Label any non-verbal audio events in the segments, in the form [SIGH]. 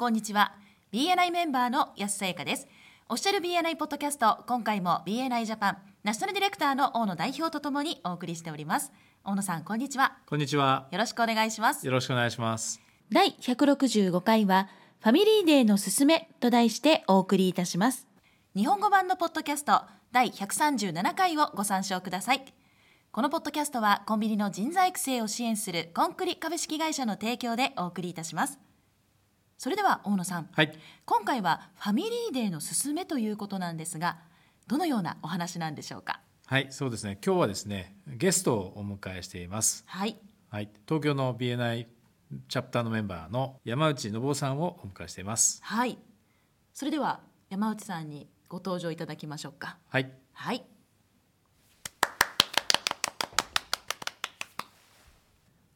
こんにちは。BNI メンバーの安さやかです。オフィシャル BNI ポッドキャスト今回も BNI ジャパンナショナルディレクターの大野代表とともにお送りしております。大野さんこんにちは。こんにちは。よろしくお願いします。よろしくお願いします。第165回はファミリーデーのすすめと題してお送りいたします。日本語版のポッドキャスト第137回をご参照ください。このポッドキャストはコンビニの人材育成を支援するコンクリ株式会社の提供でお送りいたしますそれでは大野さんはい。今回はファミリーデーのすすめということなんですがどのようなお話なんでしょうか？はい、そうですね。今日はですね、ゲストをお迎えしています。はいはい、東京の BNI チャプターのメンバーの山内信夫さんをお迎えしています。はいそれでは山内さんにご登場いただきましょうかはい。はい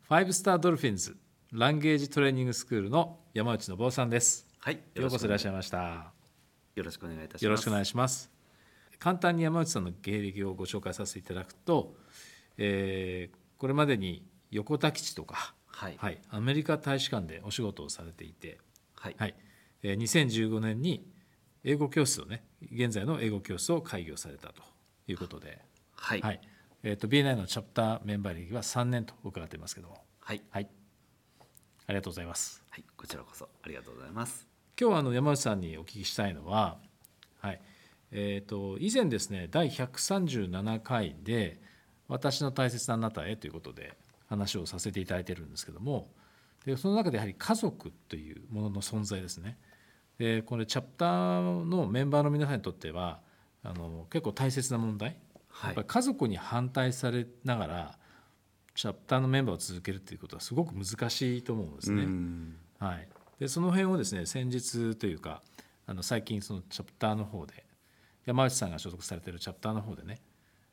ファイブスタードルフィンズランゲージトレーニングスクールの山内信夫さんです。はい、ようこそいらっしゃいまました。よろしくお願いいたします。よろしくお願いします。簡単に山内さんの経歴をご紹介させていただくと、えーこれまでに横田基地とか、はい、はい、アメリカ大使館でお仕事をされていて、はい、はい、えー2015年に英語教室をね現在の英語教室を開業されたということで、はい、はいえー、と BNI のチャプターメンバー歴は3年と伺っていますけども、はい、はい、ありがとうございます。はい、こちらこそ。ありがとうございます。今日はあの山内さんにお聞きしたいのは、はい。えー、と以前ですね第137回で「私の大切なあなたへ」ということで話をさせていただいてるんですけどもでその中でやはり家族というものの存在ですね。でこれチャプターのメンバーの皆さんにとってはあの結構大切な問題、はいやっぱり家族に反対されながらチャプターのメンバーを続けるということはすごく難しいと思うんですね。うん。はい、でその辺をですね先日というかあの最近そのチャプターの方で山内さんが所属されているチャプターの方でね、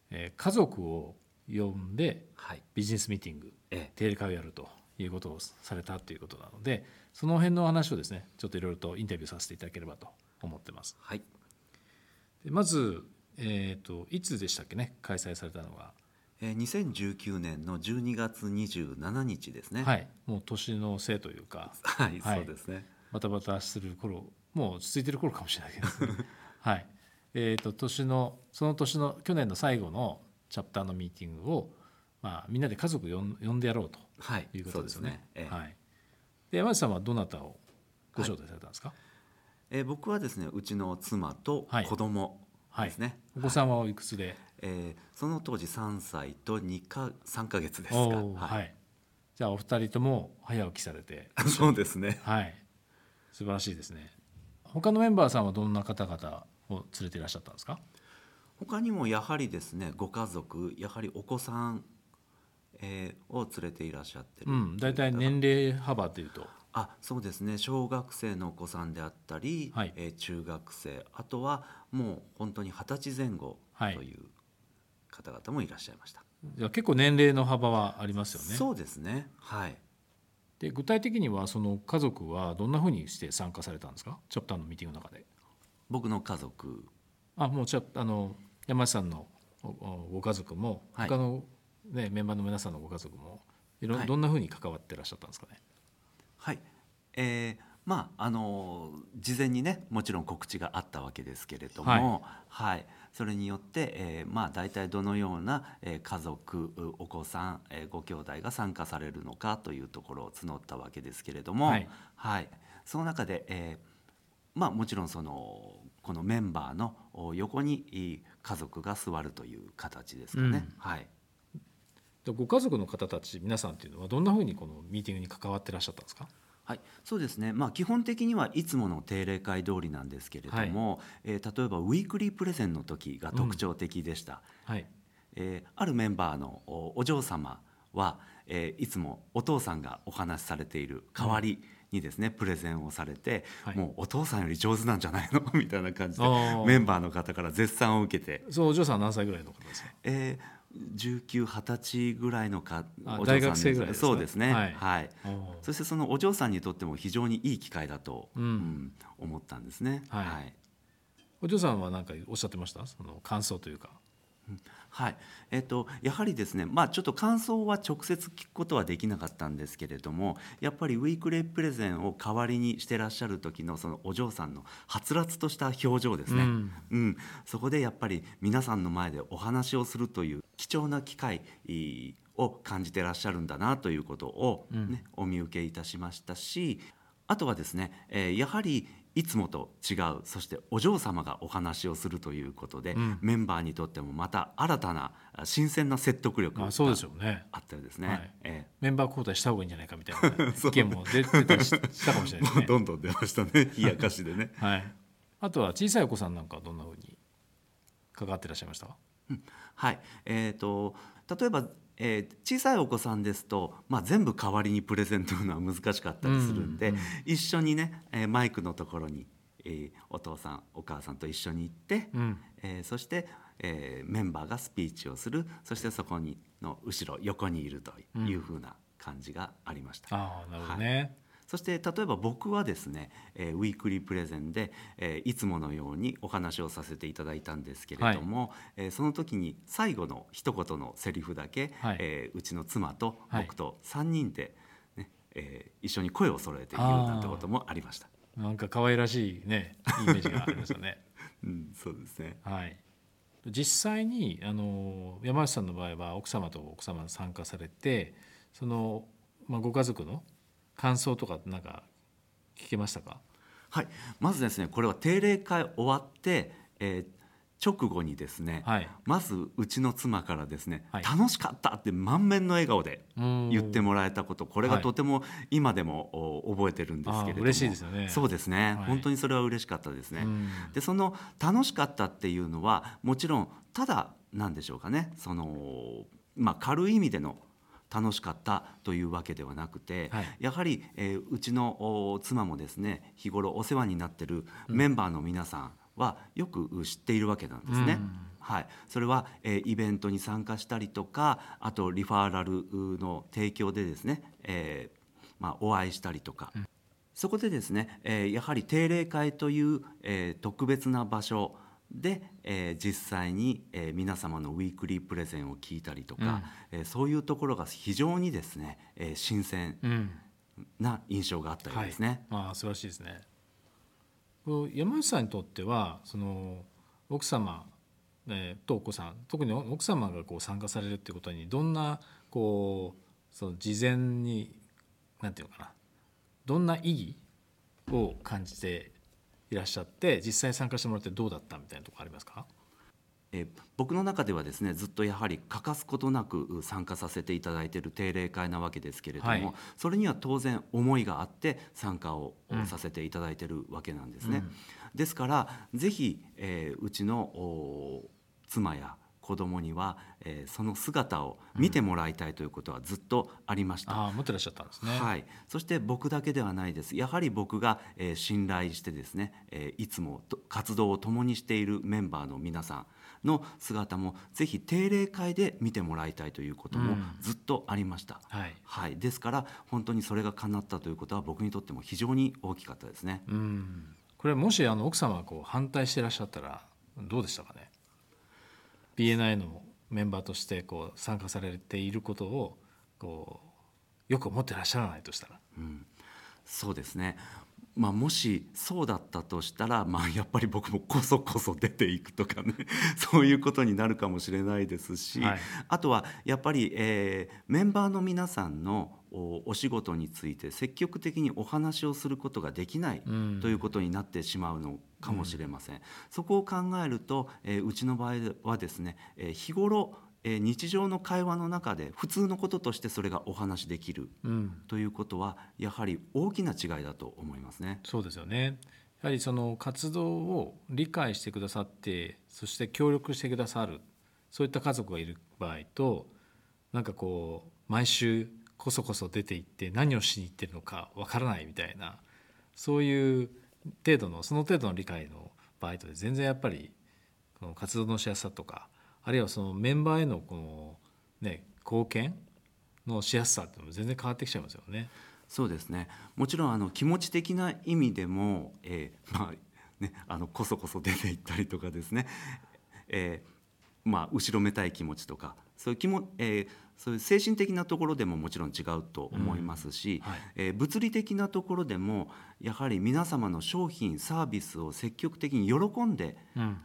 えー家族を呼んではい、ビジネスミーティングええ、定例会をやるということをされたということなのでその辺の話をですねちょっといろいろとインタビューさせていただければと思ってます。はい、でまず、えー、といつでしたっけね開催されたのが、えー、2019年の12月27日ですね。、はい。い、もう年のせいというか。はい、はい。そうですね。バタバタする頃もう落ち着いてる頃かもしれないけど [LAUGHS] はい。えー、と年のその年の去年の最後のチャプターのミーティングを、まあ、みんなで家族呼ん呼んでやろうとはい、いうことですよね。ええ。はい、で山内さんはどなたをご招待されたんですか、えー、僕はですね、うちの妻とはい。子供はいですね。お子さんはおいくつで、えー、その当時3歳と2か3ヶ月ですか。おーはい。じゃあお二人とも早起きされて。[LAUGHS] そうですね。はい。素晴らしいですね。他のメンバーさんはどんな方々を連れていらっしゃったんですか？他にもやはりですね、ご家族、やはりお子さん、えー、を連れていらっしゃってる。うん大体年齢幅というと。あそうですね。小学生のお子さんであったり、はい。えー中学生。あとはもう本当に二十歳前後はいとい。う方々もいらっしゃいました、じゃあ結構年齢の幅はありますよね。そうですね。はい。で具体的にはその家族はどんなふうにして参加されたんですか？チャプターのミーティングの中で。僕の家族。あもうチャあの山内さんのご家族もはい。他の、ねメンバーの皆さんのご家族もいろ、はい。どんなふうに関わってらっしゃったんですかね？はい。えーまああの事前にねもちろん告知があったわけですけれども、はい。それによって、えーまあ、大体どのような、えー家族うお子さん、えーご兄弟が参加されるのかというところを募ったわけですけれども、はい。はい、その中で、えーまあ、もちろんそのこのメンバーのお横にいい家族が座るという形ですかね。うん。はい。でご家族の方たち皆さんっていうのはどんなふうにこのミーティングに関わってらっしゃったんですか？はい、そうですね、まあ、基本的にはいつもの定例会通りなんですけれども、えー例えばウィークリープレゼンの時が特徴的でした、はい。えーあるメンバーのおお嬢様は、えーいつもお父さんがお話しされている代わりにですね、プレゼンをされて、はい。もうお父さんより上手なんじゃないの？[LAUGHS] みたいな感じでメンバーの方から絶賛を受けて、そうお嬢さんは何歳ぐらいの方ですか？えー、19、20歳ぐらいのかあお嬢さん大学生ぐらいですかそうですね。はい。はい。そしてそのお嬢さんにとっても非常にいい機会だと、うん。うん思ったんですね。はい。お嬢さんは何かおっしゃってました？その感想というか。うはい。えーと、やはりですね、まあ、ちょっと感想は直接聞くことはできなかったんですけれどもやっぱりウィークレイプレゼンを代わりにしてらっしゃる時のそのお嬢さんのはつらつとした表情ですね、うん、うん、そこでやっぱり皆さんの前でお話をするという貴重な機会を感じてらっしゃるんだなということをね、ね、うん、お見受けいたしましたしあとはですね、えー、やはりいつもと違うそしてお嬢様がお話をするということで、うん、メンバーにとってもまた新たな新鮮な説得力があったようですね、はい。えー、メンバー交代した方がいいんじゃないかみたいな [LAUGHS] 意見も出てたりしたかもしれないですね。どんどん出ましたね。[LAUGHS] 冷やかしでね、はい、あとは小さいお子さんなんかはどんなふうに関わっていらっしゃいました？か、うん、はい。えーと例えばえー、小さいお子さんですと、まあ、全部代わりにプレゼントるのは難しかったりするんで、うんうん、一緒にね、えー、マイクのところに、えー、お父さんお母さんと一緒に行って、うん、えー、そして、えー、メンバーがスピーチをするそしてそこにの後ろ横にいるというふうな感じがありました。うん、あなるほどね、はいそして例えば僕はですね、えー、ウィークリープレゼンで、えー、いつものようにお話をさせていただいたんですけれども、はい、えー、その時に最後の一言のセリフだけ、はい、えー、うちの妻と僕と3人でね、ねえー、一緒に声を揃えて言うなんてこともありました。なんか可愛らしいねイメージがありますよね。[LAUGHS] うん、そうですね。はい。実際にあの山内さんの場合は奥様と奥様参加されてその、まあ、ご家族の感想とかなんか聞けましたか？はい。まずですねこれは定例会終わって、えー、直後にですね、はい、まずうちの妻からですね、はい、楽しかったって満面の笑顔で言ってもらえたことこれがとても今でも覚えてるんですけれども、嬉しいですよね。そうですね、はい、本当にそれは嬉しかったですね。でその楽しかったっていうのはもちろんただなんでしょうかね。そのまあ軽い意味での楽しかったというわけではなくて、はい、やはり、えー、うちの妻もですね日頃お世話になってるメンバーの皆さんはよく知っているわけなんですね。うん。はい、それは、えー、イベントに参加したりとかあとリファーラルの提供でですね、えーまあ、お会いしたりとか、うん、そこでですね、えー、やはり定例会という、えー、特別な場所で、えー、実際に、えー、皆様のウィークリープレゼンを聞いたりとか、うん、えー、そういうところが非常にですね、えー、新鮮な印象があったようですね。はい、あ素晴らしいですね。山内さんにとってはその奥様、えー、とお子さん特に奥様がこう参加されるっていうことにどんなこうその事前になんていうのかなどんな意義を感じていらっしゃって実際に参加してもらってどうだったみたいなところありますか？え僕の中ではですねずっとやはり欠かすことなく参加させていただいている定例会なわけですけれども、はい、それには当然思いがあって参加をさせていただいているわけなんですね。うん、ですからぜひ、えー、うちの妻や子供には、えー、その姿を見てもらいたいということはずっとありました。うん、あ持ってらっしゃったんですね。はい。そして僕だけではないです。やはり僕が、えー、信頼してですね、えー、いつも活動を共にしているメンバーの皆さんの姿もぜひ定例会で見てもらいたいということもずっとありました。うん、はい、はい。ですから本当にそれが叶ったということは僕にとっても非常に大きかったですね。うん。これもしあの奥様がこう反対していらっしゃったらどうでしたかね？BNI のメンバーとしてこう参加されていることをこうよく思ってらっしゃらないとしたら。うん、そうですね。まあ、もしそうだったとしたら、まあ、やっぱり僕もこそこそ出ていくとかね。[LAUGHS] そういうことになるかもしれないですし、はい、あとはやっぱり、えー、メンバーの皆さんのお仕事について積極的にお話をすることができないということになってしまうのかもしれません。うん、そこを考えると、えー、うちの場合はですね、えー、日頃え日常の会話の中で普通のこととしてそれがお話できる、うん、ということはやはり大きな違いだと思いますね。そうですよねやはりその活動を理解してくださってそして協力してくださるそういった家族がいる場合となんかこう毎週こそこそ出て行って何をしに行ってるのかわからないみたいなそういう程度のその程度の理解の場合とで全然やっぱりこの活動のしやすさとかあるいはそのメンバーへのこの、ね、貢献のしやすさっていうのも全然変わってきちゃいますよね。そうですねもちろんあの気持ち的な意味でも、えー、まあね、あのこそこそ出ていったりとかですね、えーまあ、後ろめたい気持ちとかそういう気も、えーそういう精神的なところでももちろん違うと思いますし、はい。えー物理的なところでもやはり皆様の商品サービスを積極的に喜んで、うん。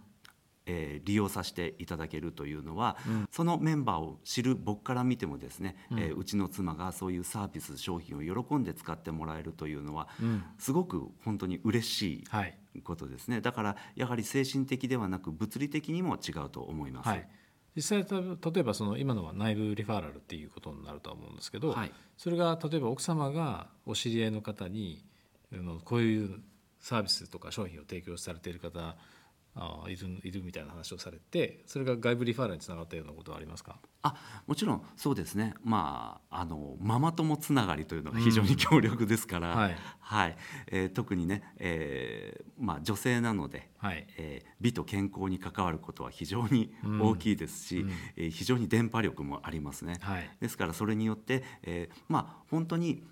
えー利用させていただけるというのは、うん。そのメンバーを知る僕から見てもですね、うん。えーうちの妻がそういうサービス商品を喜んで使ってもらえるというのはうん。すごく本当に嬉しはいい。ことですね。だからやはり精神的ではなく物理的にも違うと思います。はい、実際た例えばその今のは内部リファーラルっていうことになるとは思うんですけど、はい。それが例えば奥様がお知り合いの方にこういうサービスとか商品を提供されている方あいるいるみたいな話をされてそれが外部リファーラルにつながったようなことはありますか？あもちろんそうですね。まああのママ友つながりというのが非常に強力ですから、はい。はい。えー特にね、えーまあ、女性なので、はい。えー美と健康に関わることは非常に大きいですし、うん。うんえー非常に電波力もありますね。はい。ですからそれによって、えーまあ本当に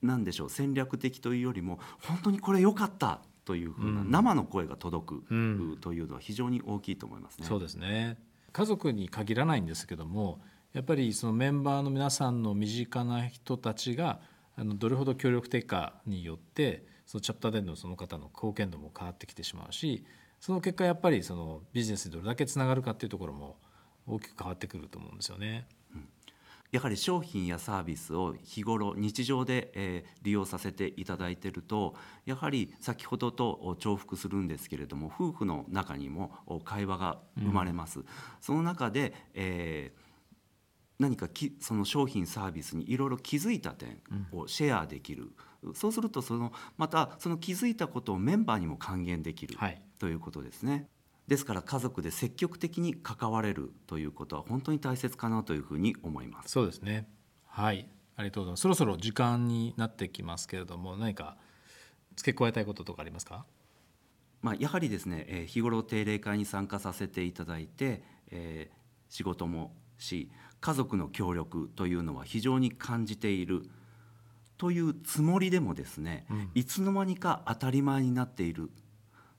何でしょう戦略的というよりも本当にこれ良かったというふうなうん生の声が届く、うんというのは非常に大きいと思いますね。そうですね家族に限らないんですけどもやっぱりそのメンバーの皆さんの身近な人たちがあのどれほど協力的かによってそのチャプターでのその方の貢献度も変わってきてしまうしその結果やっぱりそのビジネスにどれだけつながるかっていうところも大きく変わってくると思うんですよね。やはり商品やサービスを日頃日常で、えー利用させていただいているとやはり先ほどとお重複するんですけれども夫婦の中にもお会話が生まれます。その中で、えー何かきその商品サービスにいろいろ気づいた点をシェアできる、そうするとそのまたその気づいたことをメンバーにも還元できる、はいということですね。ですから家族で積極的に関われるということは本当に大切かなというふうに思います。そうですね。はい。ありがとうございます。そろそろ時間になってきますけれども何か付け加えたいこととかありますか？まあ、やはりですね、えー日頃定例会に参加させていただいて、えー仕事もし家族の協力というのは非常に感じているというつもりでもですね、うん。いつの間にか当たり前になっている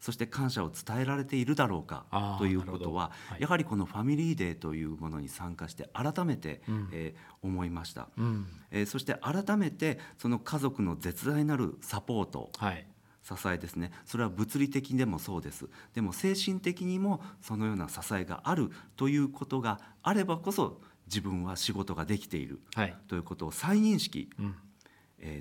そして感謝を伝えられているだろうかということは、はい。やはりこのファミリーデーというものに参加して改めて、うん。えー思いました、うん。えーそして改めてその家族の絶大なるサポートはい。支えですね。それは物理的でもそうです。でも精神的にもそのような支えがあるということがあればこそ自分は仕事ができているはい。ということを再認識、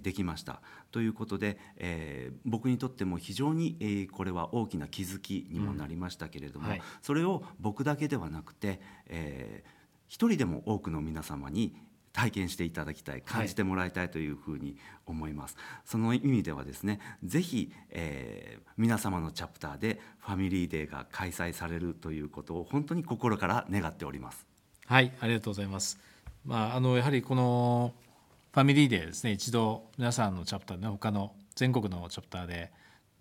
できました。ということで、えー僕にとっても非常に、えーこれは大きな気づきにもなりましたけれども、うんはい。それを僕だけではなくて、えー一人でも多くの皆様に体験していただきたい。感じてもらいたいというふうに思います、その意味ではですねぜひ、えー皆様のチャプターでファミリーデーが開催されるということを本当に心から願っております。はい、ありがとうございます。まあ、あのやはりこのファミリーデーですね、一度皆さんのチャプターで、他の全国のチャプターで、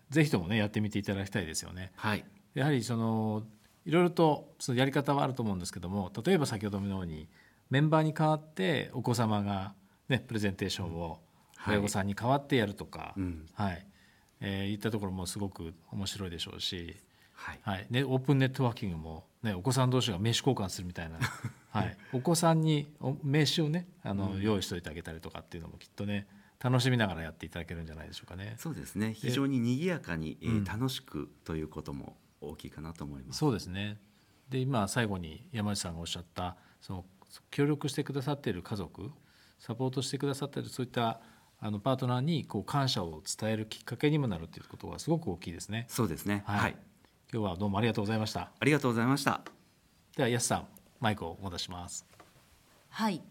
ぜひともね、やってみていただきたいですよね。はい。やはりその、いろいろとそのやり方はあると思うんですけども、例えば先ほどのように、メンバーに代わってお子様が、ね、プレゼンテーションをはい。親御さんに代わってやるとか、うん。はい。えーいったところもすごく面白いでしょうし、はいはいね、オープンネットワーキングも、ね、お子さん同士が名刺交換するみたいな、[LAUGHS] はい、お子さんにお名刺をねあの、用意しておいてあげたりとかっていうのもきっとね楽しみながらやっていただけるんじゃないでしょうかね。そうですね非常に賑やかに、えーうん楽しくということも大きいかなと思います。そうですねで今最後に山内さんがおっしゃったその協力してくださっている家族サポートしてくださっているそういったあのパートナーにこう感謝を伝えるきっかけにもなるということがすごく大きいですね。そうですね。はいはい。今日はどうもありがとうございました。ありがとうございました。では安さんマイクをお戻しします。はい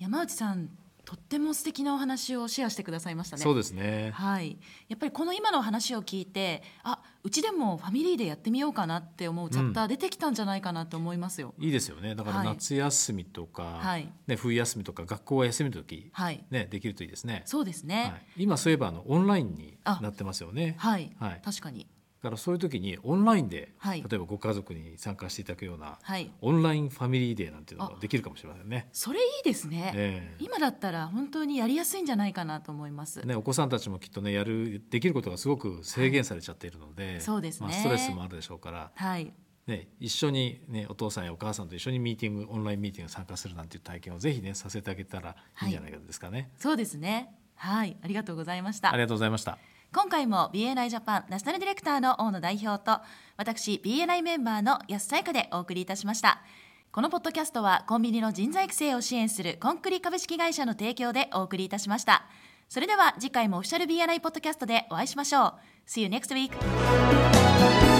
山内さんとっても素敵なお話をシェアしてくださいましたねそうですね。はい、やっぱりこの今の話を聞いてあうちでもファミリーでやってみようかなって思うチャプター出てきたんじゃないかなと思いますよ。いいですよねだからはい夏休みとか、はいね、冬休みとか学校が休みの時、はい、ね、できるといいですね。そうですね。はい、今そういえばあのオンラインになってますよね。はい、はい確かに。だからそういう時にオンラインで、はい。例えばご家族に参加していただくようなはい、オンラインファミリーデーなんていうのができるかもしれませんね。それいいですね。ええ。今だったら本当にやりやすいんじゃないかなと思います。ね、お子さんたちもきっとねやるできることがすごく制限されちゃっているので、そうですね。まあ、ストレスもあるでしょうから、はい、ね、一緒に、ね、お父さんやお母さんと一緒にミーティングオンラインミーティング参加するなんていう体験をぜひねさせてあげたらいいんじゃないですかね。そうですね。はい。ありがとうございました。ありがとうございました。今回も BNI ジャパンナショナルディレクターの大野代表と私 BNI メンバーの安さやかでお送りいたしました。このポッドキャストはコンビニの人材育成を支援するコンクリ株式会社の提供でお送りいたしました。それでは次回もオフィシャル BNI ポッドキャストでお会いしましょう。See you next week!